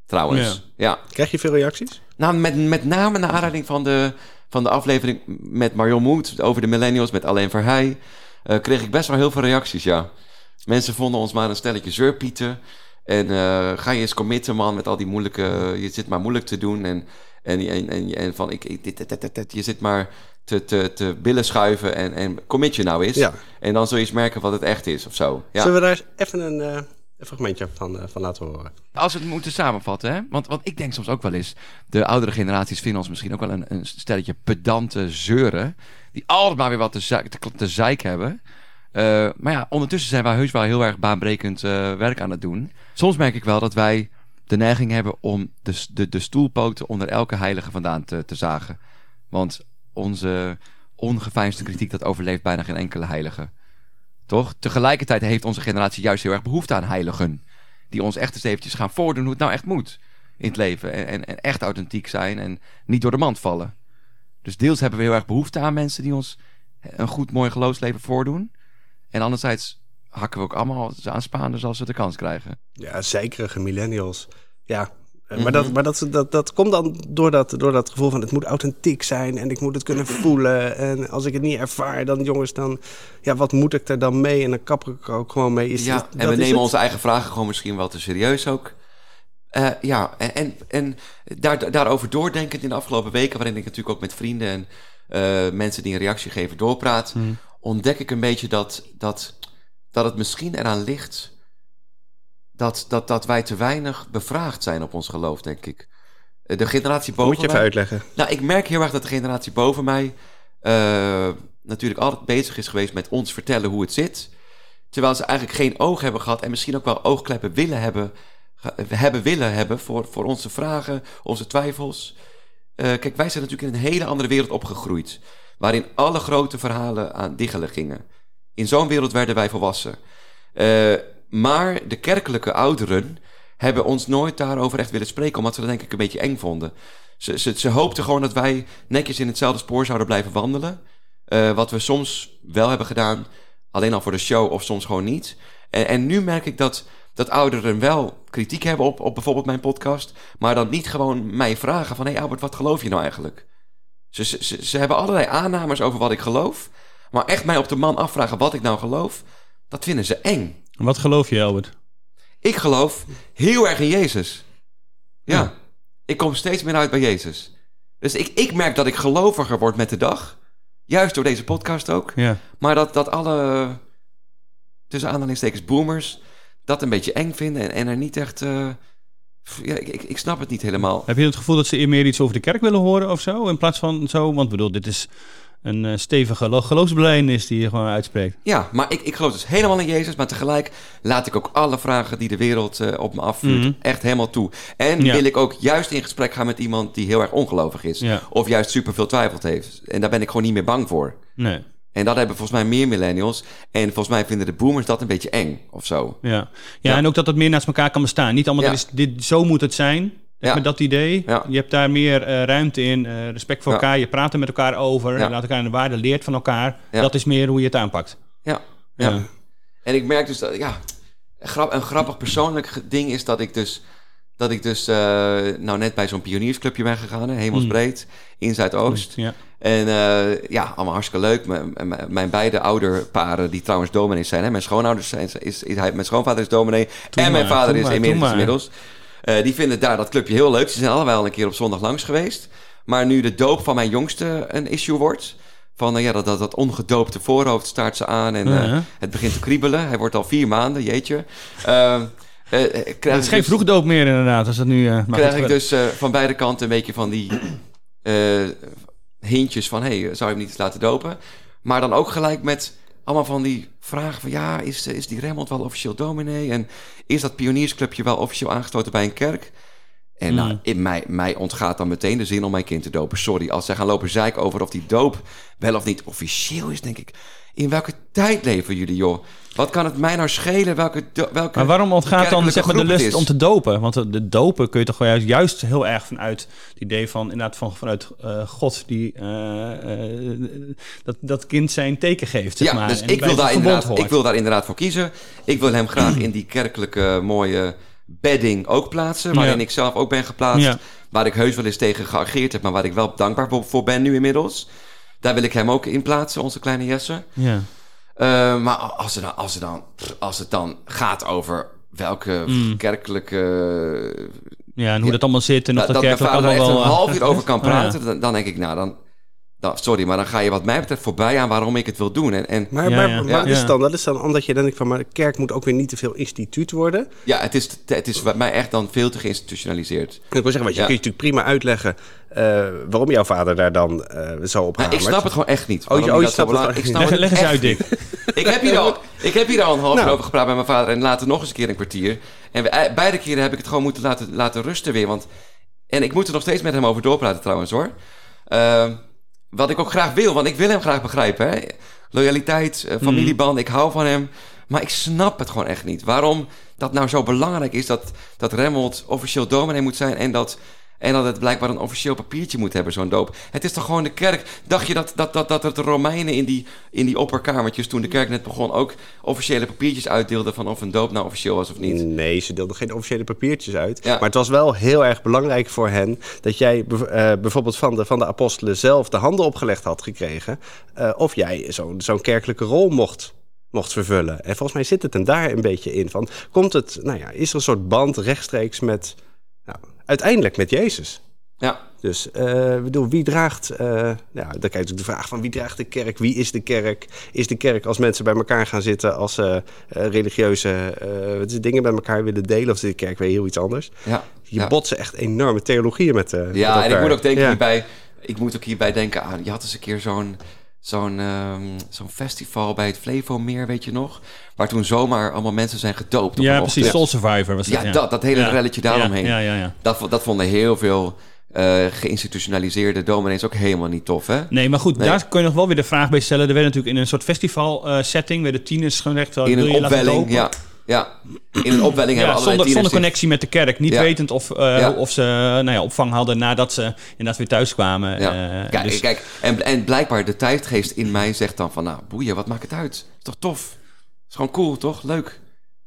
trouwens. Ja. Krijg je veel reacties? Nou, met, met name naar aanleiding van de, van de aflevering met Marion Moed over de millennials met Alleen Verheij, uh, kreeg ik best wel heel veel reacties, ja. Mensen vonden ons maar een stelletje zeurpieten. En uh, ga je eens committen, man, met al die moeilijke... Je zit maar moeilijk te doen en, en, en, en, en van... Ik, ik, dit, dit, dit, je zit maar te, te, te billen schuiven en, en commit je nou eens. Ja. En dan zul je eens merken wat het echt is of zo. Ja. Zullen we daar even een, uh, een fragmentje van, uh, van laten horen? Als we het moeten samenvatten, hè? Want, want ik denk soms ook wel eens... de oudere generaties vinden ons misschien ook wel een, een stelletje pedante zeuren... die altijd maar weer wat te, te, te zeik hebben... Uh, maar ja, ondertussen zijn wij heus wel heel erg baanbrekend uh, werk aan het doen. Soms merk ik wel dat wij de neiging hebben om de, de, de stoelpoten onder elke heilige vandaan te, zagen. Want onze ongeveinsde kritiek, dat overleeft bijna geen enkele heilige. Toch? Tegelijkertijd heeft onze generatie juist heel erg behoefte aan heiligen. Die ons echt eens eventjes gaan voordoen hoe het nou echt moet in het leven. En, en, en echt authentiek zijn en niet door de mand vallen. Dus deels hebben we heel erg behoefte aan mensen die ons een goed, mooi geloofsleven voordoen. En anderzijds hakken we ook allemaal aan Spaanders als we de kans krijgen. Ja, zekerige millennials. Ja, maar, dat, maar dat, dat, dat komt dan door dat, door dat gevoel van het moet authentiek zijn en ik moet het kunnen voelen. En als ik het niet ervaar, dan jongens, dan ja, wat moet ik er dan mee? En dan kap ik er ook gewoon mee. Is ja, en we nemen onze eigen vragen gewoon misschien wel te serieus ook. Uh, ja, en, en, en daar, daarover doordenkend in de afgelopen weken, waarin ik natuurlijk ook met vrienden en uh, mensen die een reactie geven doorpraat, hmm. Ontdek ik een beetje dat, dat, dat het misschien eraan ligt dat, dat, dat wij te weinig bevraagd zijn op ons geloof, denk ik. De generatie boven Moet je even mij, uitleggen. Nou, ik merk heel erg dat de generatie boven mij uh, natuurlijk altijd bezig is geweest met ons vertellen hoe het zit. Terwijl ze eigenlijk geen oog hebben gehad en misschien ook wel oogkleppen willen hebben, hebben willen hebben voor, voor onze vragen, onze twijfels. Uh, kijk, wij zijn natuurlijk in een hele andere wereld opgegroeid. Waarin alle grote verhalen aan diggelen gingen. In zo'n wereld werden wij volwassen. Uh, maar de kerkelijke ouderen hebben ons nooit daarover echt willen spreken, omdat ze dat denk ik een beetje eng vonden. Ze, ze, ze hoopten gewoon dat wij netjes in hetzelfde spoor zouden blijven wandelen. Uh, wat we soms wel hebben gedaan, alleen al voor de show of soms gewoon niet. En, en nu merk ik dat, dat ouderen wel kritiek hebben op, op bijvoorbeeld mijn podcast, maar dan niet gewoon mij vragen van... hé hey Albert, wat geloof je nou eigenlijk? Ze, ze, ze, ze hebben allerlei aannames over wat ik geloof, maar echt mij op de man afvragen wat ik nou geloof, dat vinden ze eng. Wat geloof je, Albert? Ik geloof heel erg in Jezus. Ja, ja. ik kom steeds meer uit bij Jezus. Dus ik, ik merk dat ik geloviger word met de dag. Juist door deze podcast ook. Ja. Maar dat, dat alle, tussen aanhalingstekens, boomers... dat een beetje eng vinden en, en er niet echt... Uh, ja, ik, ik, ik, snap het niet helemaal. Heb je het gevoel dat ze meer iets over de kerk willen horen of zo? In plaats van zo? Want bedoel, dit is een uh, stevige geloofsbelijdenis die je gewoon uitspreekt. Ja, maar ik, ik geloof dus helemaal in Jezus. Maar tegelijk laat ik ook alle vragen die de wereld uh, op me afvuurt mm -hmm. echt helemaal toe. En ja. wil ik ook juist in gesprek gaan met iemand die heel erg ongelovig is. Ja. Of juist superveel twijfelt heeft. En daar ben ik gewoon niet meer bang voor. Nee. En dat hebben volgens mij meer millennials. En volgens mij vinden de boomers dat een beetje eng of zo. Ja, ja, ja. en ook dat het meer naast elkaar kan bestaan. Niet allemaal, is, dit, zo moet het zijn. Ja. Met dat idee. Je hebt daar meer uh, ruimte in, uh, respect voor elkaar. Je praat er met elkaar over. Laat elkaar in de waarde, leert van elkaar. Dat is meer hoe je het aanpakt. Ja. ja. En ik merk dus dat, ja, grap, een grappig persoonlijk ding is dat ik dus, dat ik dus uh, nou net bij zo'n pioniersclubje ben gegaan, hè, hemelsbreed, mm. in Zuidoost. Ja. En ja, allemaal hartstikke leuk. M mijn beide ouderparen, die trouwens dominees zijn, hè, mijn schoonouders zijn, is, is, mijn schoonvader is dominee Toen en mijn vader is maar, emeritus inmiddels. Uh, die vinden daar dat clubje heel leuk. Ze zijn allebei al een keer op zondag langs geweest. Maar nu de doop van mijn jongste een issue wordt... van uh, ja, dat, dat, dat ongedoopte voorhoofd staart ze aan... en uh, Uh-huh. het begint te kriebelen. Hij wordt al vier maanden, jeetje. het is geen dus, vroegdoop meer inderdaad. Als dat nu, krijg ik dus van beide kanten een beetje van die hintjes van... hé, hey, zou je hem niet eens laten dopen? Maar dan ook gelijk met allemaal van die vragen van... ja, is, is die Remmond wel officieel dominee? En is dat pioniersclubje wel officieel aangesloten bij een kerk? En Mm. nou, in mij, mij ontgaat dan meteen de zin om mijn kind te dopen. Sorry, als zij gaan lopen zeiken over of die doop wel of niet officieel is, denk ik... in welke tijd leven jullie, joh? Wat kan het mij nou schelen welke... welke Maar waarom ontgaat dan zeg maar, de lust om te dopen? Want de, de dopen kun je toch juist, juist heel erg vanuit het idee van inderdaad van, vanuit eh, God die eh, eh, dat, dat kind zijn teken geeft. Zeg ja, maar, dus en ik wil, daar inderdaad, hoort. ik wil daar inderdaad voor kiezen. Ik wil hem graag in die kerkelijke mooie bedding ook plaatsen. Waarin Ja. ik zelf ook ben geplaatst. Ja. Waar ik heus wel eens tegen geageerd heb. Maar waar ik wel dankbaar voor ben nu inmiddels. Daar wil ik hem ook in plaatsen, onze kleine Jesse. Ja. Eh, maar als, er dan, als, er dan, als het dan gaat over welke Mm. kerkelijke... ja, en hoe dat allemaal zit en of dat, dat, kerkelijk vader er allemaal echt wel... een half uur over kan (laughs) praten, dan, dan denk ik, nou, dan, dan... Sorry, maar dan ga je wat mij betreft voorbij aan waarom ik het wil doen. En, en Maar, Ja, maar, ja. maar Ja. dat, is dan, dat is dan omdat je dan denkt van... maar de kerk moet ook weer niet te veel instituut worden. ja, het is, het is bij mij echt dan veel te geïnstitutionaliseerd. Ik wil zeggen, want je Ja. kunt natuurlijk prima uitleggen... eh, waarom jouw vader daar dan eh zo op Nou, ik hamert. snap het gewoon echt niet. Oh, waarom je- oh, je snapt het ik snap Leg, het leg eens echt uit, niet. Dick. (laughs) Ik heb, hier al, ik heb hier al een half uur Nou. over gepraat met mijn vader en later nog eens een keer een kwartier. En we- eh, beide keren heb ik het gewoon moeten laten, laten rusten weer. Want, en ik moet er nog steeds met hem over doorpraten trouwens hoor. Ehm, wat ik ook graag wil, want ik wil hem graag begrijpen. Hè? Loyaliteit, eh, familieband, ik hou van hem. Maar ik snap het gewoon echt niet. Waarom dat nou zo belangrijk is dat, dat Remmelt officieel dominee moet zijn... en dat, en dat het blijkbaar een officieel papiertje moet hebben, zo'n doop. Het is toch gewoon de kerk. Dacht je dat, dat, dat, dat het de Romeinen in die, in die opperkamertjes... toen de kerk net begon ook officiële papiertjes uitdeelden... van of een doop nou officieel was of niet? Nee, ze deelden geen officiële papiertjes uit. Ja. Maar het was wel heel erg belangrijk voor hen... dat jij eh, bijvoorbeeld van de, van de apostelen zelf de handen opgelegd had gekregen... eh, of jij zo'n zo'n kerkelijke rol mocht, mocht vervullen. En volgens mij zit het hem daar een beetje in. Van, komt het, nou ja, is er een soort band rechtstreeks met... Nou, uiteindelijk met Jezus. Ja, Dus uh, bedoel, wie draagt. Uh, ja, dan krijg je natuurlijk de vraag van wie draagt de kerk? Wie is de kerk? Is de kerk als mensen bij elkaar gaan zitten als uh, religieuze dingen bij elkaar willen delen? Of is de kerk weer heel iets anders? ja. Je ja. botsen echt enorme theologieën met. Ja, met en ik moet ook denken ja. hierbij. Ik moet ook hierbij denken aan. Je had eens een keer zo'n zo'n um, zo'n festival bij het Flevomeer, weet je nog? Waar toen zomaar allemaal mensen zijn gedoopt. Ja, precies. Soul Survivor was dat. Ja, dat, dat hele ja. relletje daaromheen. Ja, ja, ja. Dat, dat vonden heel veel uh, geïnstitutionaliseerde dominees ook helemaal niet tof, hè? Nee, maar goed, nee. daar kun je nog wel weer de vraag bij stellen. Er werd natuurlijk in een soort festival uh, setting, werden tieners gerecht. In een opwelling, ja. Ja, in een opwelling ja, hebben zonder, zonder connectie met de kerk. Niet ja. wetend of, uh, ja. of ze nou ja, opvang hadden nadat ze inderdaad weer thuis kwamen. Ja. Uh, kijk, dus... kijk en, en blijkbaar de tijdgeest in mij zegt dan van... nou, boeien, wat maakt het uit? Is toch tof? Is gewoon cool, toch? Leuk.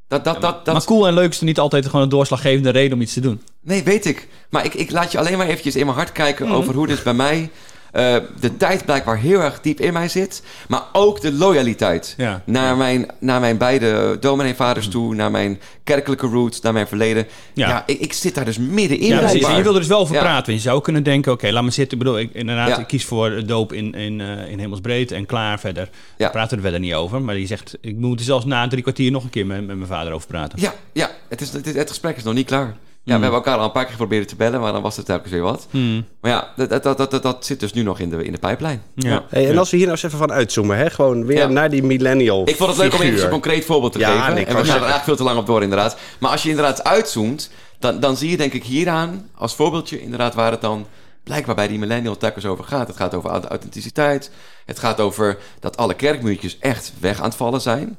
Dat, dat, dat, dat... Maar cool en leuk is niet altijd gewoon een doorslaggevende reden om iets te doen. Nee, weet ik. Maar ik, ik laat je alleen maar eventjes in mijn hart kijken... Mm. over hoe dit bij mij... Uh, de tijd blijkbaar heel erg diep in mij zit. Maar ook de loyaliteit. Ja. Naar, mijn, naar mijn beide domineevaders toe. Naar mijn kerkelijke roots. Naar mijn verleden. Ja, ja ik, ik, zit daar dus middenin. Ja, precies. En je wil er dus wel over praten. Je zou kunnen denken, oké, okay, laat me zitten. Ik bedoel, ik, inderdaad, ik kies voor doop in, in, uh, in hemelsbreed en klaar verder. Ja. praten we er verder niet over. Maar je zegt, ik moet er zelfs na drie kwartier nog een keer met, met mijn vader over praten. Ja, ja. Het, is, het, is, het gesprek is nog niet klaar. Ja, Hmm. we hebben elkaar al een paar keer geprobeerd te bellen, maar dan was het telkens weer wat. Hmm. Maar ja, dat, dat, dat, dat, dat zit dus nu nog in de, in de pijplijn. Ja. En als we hier nou eens even van uitzoomen, hè? gewoon weer Ja. naar die millennial Ik vond het leuk om even een concreet voorbeeld te Ja, geven. en we gaan er eigenlijk veel te lang op door inderdaad. Maar als je inderdaad uitzoomt, dan, dan zie je denk ik hieraan als voorbeeldje inderdaad waar het dan blijkbaar bij die millennial telkens over gaat. Het gaat over au- authenticiteit. Het gaat over dat alle kerkmuurtjes echt weg aan het vallen zijn.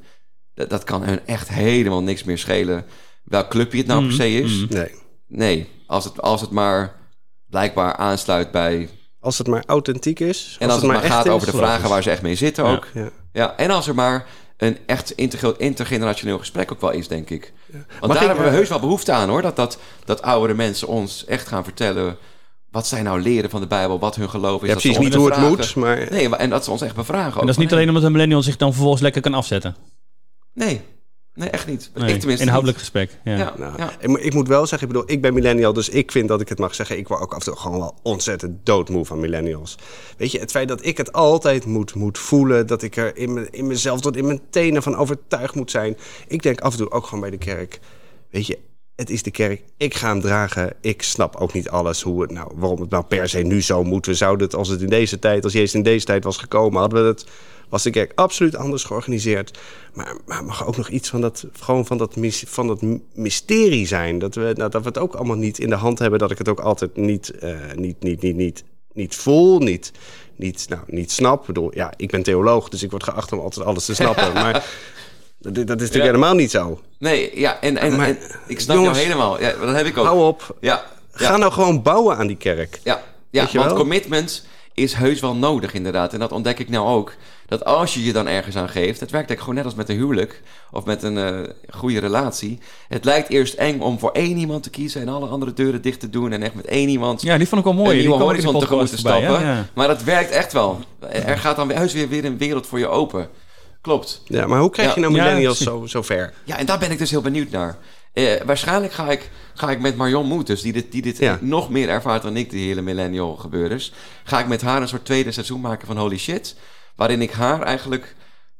Dat, dat kan hun echt helemaal niks meer schelen welk clubje het nou per se is. Nee. Nee, als het, als het maar blijkbaar aansluit bij... Als het maar authentiek is. En als, het, maar echt gaat is, over de vragen waar ze echt mee zitten ook. Ja. Ja, en als er maar een echt interge- intergenerationeel gesprek ook wel is, denk ik. Want Mag daar ik, hebben we heus wel behoefte aan, hoor. Dat, dat, dat oudere mensen ons echt gaan vertellen... wat zij nou leren van de Bijbel, wat hun geloof is. Ja, dat ze precies niet hoe het moet, maar... Nee, maar- en dat ze ons echt bevragen ook. En dat is niet alleen omdat een millennial zich dan vervolgens lekker kan afzetten. Nee, nee, echt niet. Nee, ik tenminste inhoudelijk gesprek. Ja. Ja, Nou, ja. ik, moet- ik moet wel zeggen, ik bedoel, ik ben millennial, dus ik vind dat ik het mag zeggen. Ik word ook af en toe gewoon wel ontzettend doodmoe van millennials. Weet je, het feit dat ik het altijd moet, moet voelen, dat ik er in, me, in mezelf tot in mijn tenen van overtuigd moet zijn. Ik denk af en toe ook gewoon bij de kerk, weet je, het is de kerk, ik ga hem dragen. Ik snap ook niet alles, hoe het nou, waarom het nou per se nu zo moet. We zouden het, als het in deze tijd, als Jezus in deze tijd was gekomen, hadden we het was de kerk absoluut anders georganiseerd. Maar, maar mag ook nog iets van dat, gewoon van dat, mis- van dat mysterie zijn. Dat we, nou, dat we het ook allemaal niet in de hand hebben. Dat ik het ook altijd niet, eh, niet, niet, niet, niet, niet voel, niet, niet, nou, niet snap. Ik bedoel, ja, ik ben theoloog, dus ik word geacht om altijd alles te snappen. (laughs) maar dat, dat is natuurlijk Ja. helemaal niet zo. Nee, ja, en, en, Maar, en ik snap jongens, jou helemaal. Ja, dat heb ik ook. Hou op. Ja, Ga nou gewoon bouwen aan die kerk. Ja, ja want wel? commitment is heus wel nodig inderdaad. En dat ontdek ik nou ook. Dat als je je dan ergens aan geeft... het werkt eigenlijk gewoon net als met een huwelijk... of met een eh, goede relatie. Het lijkt eerst eng om voor één iemand te kiezen... en alle andere deuren dicht te doen... en echt met één iemand Ja, die vond ik wel mooi. een Die nieuwe horizon tegemoet te podcast stappen. Ja. Maar dat werkt echt wel. Er gaat dan juist weer, weer een wereld voor je open. Klopt. Ja, maar hoe krijg je Ja. nou millennials zo, zo ver? Ja, en daar ben ik dus heel benieuwd naar. Eh, waarschijnlijk ga ik, ga ik met Marion Moeters, die dit, die dit Ja. nog meer ervaart dan ik, die hele millennial gebeurders, ga ik met haar een soort tweede seizoen maken van Holy Shit. Waarin ik haar eigenlijk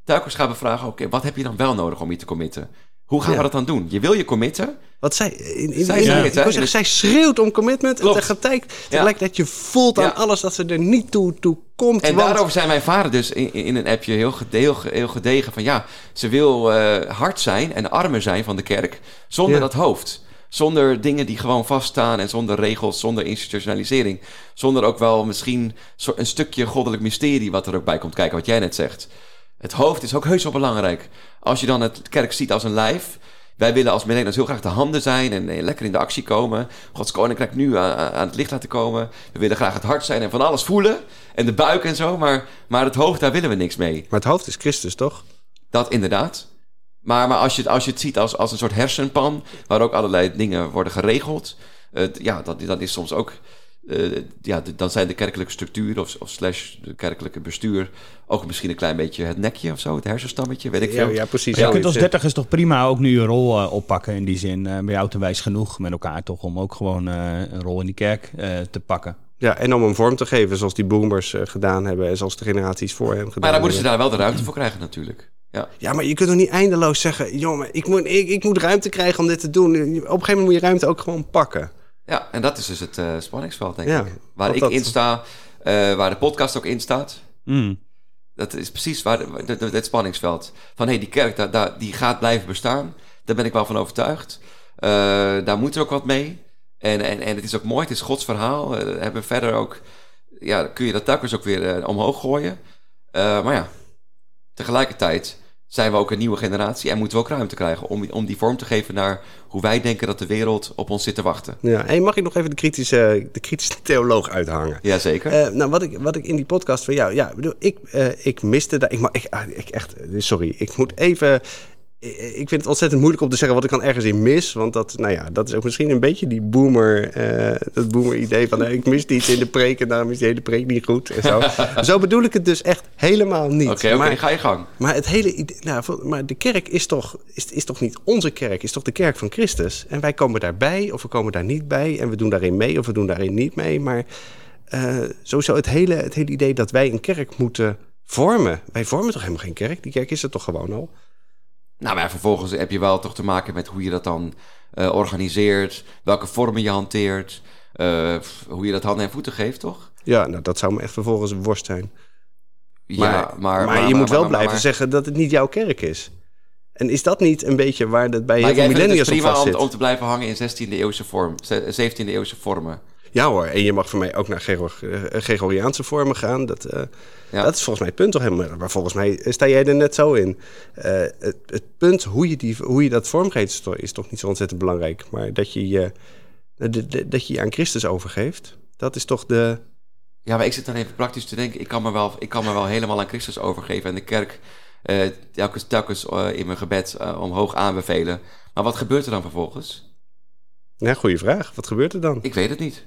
telkens ga bevragen, oké, wat heb je dan wel nodig om je te committen? Hoe gaan Ja. we dat dan doen? Je wil je committen, Want zij, in, in, Zij in- het, zeggen, zij schreeuwt om commitment. Klopt. En tegelijk, tegelijkertijd je voelt aan Ja. alles dat ze er niet toe, toe komt. En want- daarover zei mijn vader dus in, in een appje heel, gede- heel, ge- heel gedegen van ja, ze wil eh, hard zijn en armen zijn van de kerk zonder dat hoofd. Zonder dingen die gewoon vaststaan en zonder regels, zonder institutionalisering. Zonder ook wel misschien een stukje goddelijk mysterie wat er ook bij komt kijken, wat jij net zegt. Het hoofd is ook heus wel belangrijk. Als je dan het kerk ziet als een lijf. Wij willen als millennials heel graag de handen zijn en eh, lekker in de actie komen. Gods koninkrijk nu aan, aan het licht laten komen. We willen graag het hart zijn en van alles voelen. En de buik en zo. Maar, maar het hoofd, daar willen we niks mee. Maar het hoofd is Christus, toch? Dat inderdaad. Maar, maar als, je, het- als je het ziet als, als een soort hersenpan, waar ook allerlei dingen worden geregeld, eh, ja, dat, dat is soms ook. Eh, ja, de- dan zijn de kerkelijke structuren of, of slash de kerkelijke bestuur ook misschien een klein beetje het nekje of zo, het hersenstammetje, weet ik Ja, veel. ja, precies. Je kunt als ja. dertigers toch prima ook nu een rol eh, oppakken in die zin. Eh ben je oud en wijs genoeg met elkaar toch om ook gewoon eh, een rol in die kerk eh, te pakken. Ja, en om hem vorm te geven zoals die boomers eh, gedaan hebben... en zoals de generaties voor hem gedaan Maar dan moeten ze hebben. daar wel de ruimte voor krijgen natuurlijk. Ja. Ja, maar je kunt toch niet eindeloos zeggen... joh, maar ik moet, ik, ik moet ruimte krijgen om dit te doen. Op een gegeven moment moet je ruimte ook gewoon pakken. Ja, en dat is dus het eh, spanningsveld, denk Ja, ik. Waar ik dat- in sta, eh, waar de podcast ook in staat. Mm. Dat is precies waar het spanningsveld. Van hé, hey, die kerk daar, daar, die gaat blijven bestaan. Daar ben ik wel van overtuigd. Eh, daar moet er ook wat mee. En, en, en het is ook mooi, het is Gods verhaal. We hebben verder ook, ja, kun je dat telkens ook weer omhoog gooien. Maar ja, tegelijkertijd zijn we ook een nieuwe generatie en moeten we ook ruimte krijgen om, om die vorm te geven naar hoe wij denken dat de wereld op ons zit te wachten. Ja, en mag ik nog even de kritische, de kritische (laughs) theoloog uithangen? Jazeker. Eh, nou, wat ik, wat ik in die podcast van jou... Ja, bedoel, ik, eh, ik miste daar... Ik, ik, ah, ik echt, sorry, ik moet even... Ik ik vind het ontzettend moeilijk om te zeggen wat ik dan ergens in mis. Want dat, nou ja, dat is ook misschien een beetje die boomer... eh, dat boomer idee van... eh, ik mis iets in de preek en daarom is die hele preek niet goed. En zo. (laughs) zo bedoel ik het dus echt helemaal niet. Oké, maar, ga je gang. maar het hele idee... Nou, maar de kerk is toch, is, is toch niet onze kerk? Is toch de kerk van Christus? En wij komen daarbij of we komen daar niet bij. En we doen daarin mee of we doen daarin niet mee. Maar eh, sowieso het hele, het hele idee dat wij een kerk moeten vormen. Wij vormen toch helemaal geen kerk? Die kerk is er toch gewoon al? Nou, maar vervolgens heb je wel toch te maken met hoe je dat dan eh, organiseert, welke vormen je hanteert, eh, hoe je dat handen en voeten geeft, toch? Ja, nou, dat zou me echt vervolgens een worst zijn. Maar, ja, maar, je moet wel maar- blijven maar- zeggen dat het niet jouw kerk is. En is dat niet een beetje waar dat bij Maar heel veel dus millennials op vast om, zit? om te blijven hangen in 16e eeuwse vorm, ze- 17e eeuwse vormen. Ja hoor, en je mag voor mij ook naar Gregor- eh, Gregoriaanse vormen gaan. Dat, Ja. dat is volgens mij het punt toch helemaal. Maar volgens mij sta jij er net zo in. Eh, het, het punt hoe je, die, hoe je dat vormgeeft is toch, is toch niet zo ontzettend belangrijk. Maar dat je je, de- de- dat je je aan Christus overgeeft, dat is toch de... Ja, maar ik zit dan even praktisch te denken, ik kan me wel, ik kan me wel helemaal aan Christus overgeven en de kerk eh, telkens, telkens eh, in mijn gebed omhoog aanbevelen. Maar wat gebeurt er dan vervolgens? Ja, goede vraag. Wat gebeurt er dan? Ik weet het niet.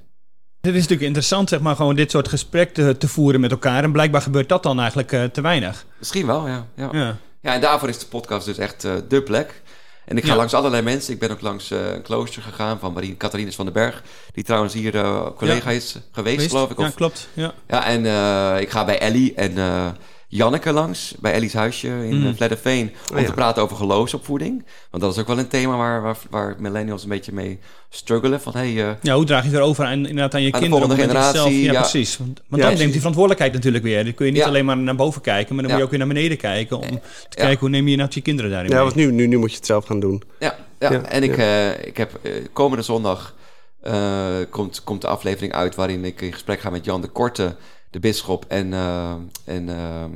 Het is natuurlijk interessant, zeg maar, gewoon dit soort gesprekken te, te voeren met elkaar. En blijkbaar gebeurt dat dan eigenlijk eh, te weinig. Misschien wel, ja. ja. Ja. Ja, en daarvoor is de podcast dus echt eh de plek. En ik ga Ja. langs allerlei mensen. Ik ben ook langs eh, een klooster gegaan van Marie Catharinus van den Berg. Die trouwens hier collega Ja. is geweest, geloof ik. Ja, Of, klopt. Ja. ja, en ik ga bij Ellie en Janneke langs. Bij Ellie's huisje in Mm. Vledderveen. Om Oh, ja. te praten over geloofsopvoeding. Want dat is ook wel een thema waar, waar, waar millennials een beetje mee struggelen. Van, hey, eh, ja, hoe draag je het weer over aan, inderdaad aan je Aan de kinderen? volgende generatie, zelf- ja, ja. precies. Want, want Ja, dan precies. neemt die verantwoordelijkheid natuurlijk weer. Dan kun je niet Ja. alleen maar naar boven kijken, maar dan moet je ook weer naar beneden kijken. Om te Ja. kijken hoe neem je nou je kinderen daarin Ja, mee. want nu, nu, nu moet je het zelf gaan doen. Ja, ja. Ja, en ik, ja. eh, ik heb eh, komende zondag eh, komt, komt de aflevering uit waarin ik in gesprek ga met Jan de Korte, de bisschop en, eh, en ehm,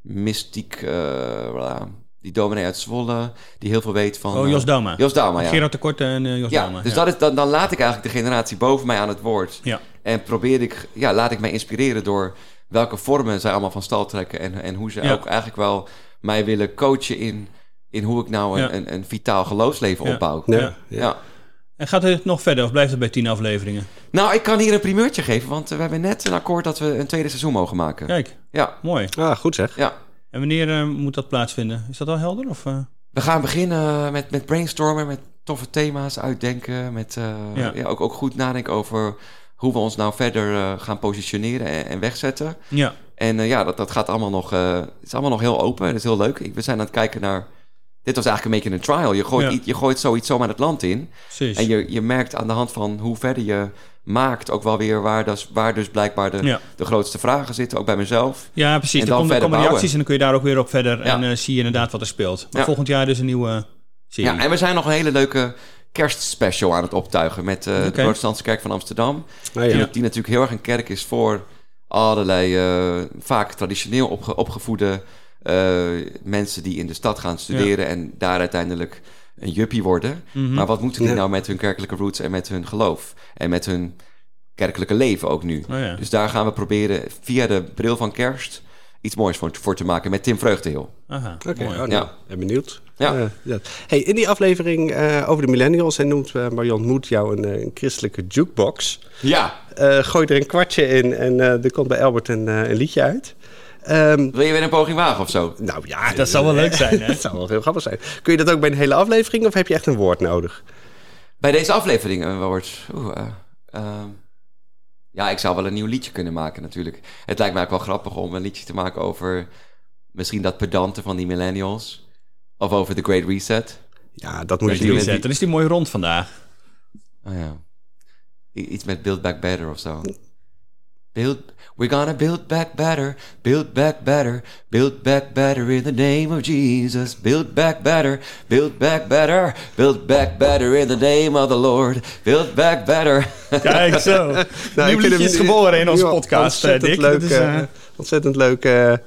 mystiek, eh, voilà, die dominee uit Zwolle, die heel veel weet van... Oh, Jos eh, Dauma. Jos Dauma, ja. Gerard de Korte en Jos Ja, Dauma. dus Dat is, dan, dan laat ik eigenlijk de generatie boven mij aan het woord. Ja. En probeer ik, ja, laat ik mij inspireren door welke vormen zij allemaal van stal trekken. En, en hoe ze Ja. ook eigenlijk wel mij willen coachen in, in hoe ik nou een, Ja. een, een vitaal geloofsleven Ja. opbouw. Ja, Ja. Ja. Ja. En gaat het nog verder of blijft het bij tien afleveringen? Nou, ik kan hier een primeurtje geven, want eh, we hebben net een akkoord dat we een tweede seizoen mogen maken. Kijk, Ja, mooi. Ah, goed zeg. ja. En wanneer eh, moet dat plaatsvinden? Is dat al helder? Of, eh? We gaan beginnen met, met brainstormen, met toffe thema's uitdenken. Met eh, Ja. ja. ook, ook goed nadenken over hoe we ons nou verder eh, gaan positioneren en, en wegzetten. Ja, En eh, ja, dat, dat gaat allemaal nog, eh, het is allemaal nog heel open. Dat is heel leuk. Ik- We zijn aan het kijken naar. Dit was eigenlijk een beetje een trial. Je gooit, Ja. iets- je gooit zoiets zomaar het land in. precies. En je, je merkt aan de hand van hoe verder je maakt ook wel weer waar, dus, waar dus blijkbaar de, Ja. de grootste vragen zitten. Ook bij mezelf. Ja, precies. En dan komen, verder komen bouwen. reacties en dan kun je daar ook weer op verder. Ja. En eh, zie je inderdaad wat er speelt. Maar Ja. volgend jaar dus een nieuwe serie. Ja, en we zijn nog een hele leuke kerstspecial aan het optuigen met eh, de. Protestantse Kerk van Amsterdam. Ah, ja. Die, die natuurlijk heel erg een kerk is voor allerlei eh, vaak traditioneel opge- opgevoede mensen die in de stad gaan studeren en daar uiteindelijk een juppie worden. Mhm. Maar wat moeten die Ja. nou met hun kerkelijke roots en met hun geloof en met hun kerkelijke leven ook nu? Oh ja. Dus daar gaan we proberen via de bril van kerst iets moois voor, voor te maken met Tim Vreugdeheel. Aha, Oké, oh, nou, Ja. ben benieuwd. Ja. Eh, ja. Hey, in die aflevering eh, over de millennials... en noemt uh, Marion Moed jou een, eh, een christelijke jukebox. Ja, Eh, gooi er een kwartje in en eh, er komt bij Albert een, eh, een liedje uit. Ehm, wil je weer een poging wagen of zo? nou ja, Dat zou wel leuk zijn, hè? (laughs) dat zou wel heel grappig zijn. Kun je dat ook bij een hele aflevering of heb je echt een woord nodig? Bij deze aflevering eh, wordt. Oeh, eh, ehm, ja, ik zou wel een nieuw liedje kunnen maken natuurlijk. Het lijkt mij ook wel grappig om een liedje te maken over misschien dat pedante van die millennials. Of over The Great Reset. Ja, dat moet je doen. reset. Dan is die mooi rond vandaag. Oh ja. Iets met Build Back Better of zo. Build, we're gonna build back better, build back better, build back better in the name of Jesus. Build back better, build back better, build back better in the name of the Lord. Build back better. Kijk zo. (laughs) Nou, liedje is geboren in onze podcast, eh, Dick. leuk, Dat is, eh, eh, ontzettend leuk eh, eh,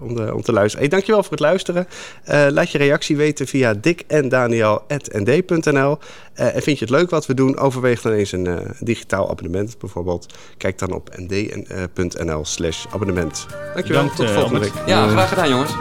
om, de, om te luisteren. Hey, dankjewel voor het luisteren. Eh, laat je reactie weten via dikendaniel.nd.nl. Eh en vind je het leuk wat we doen? Overweeg dan eens een eh, digitaal abonnement bijvoorbeeld. Kijk dan op nd.nl slash abonnement. Dankjewel, Bedankt, tot volgende week. Ja, graag gedaan jongens.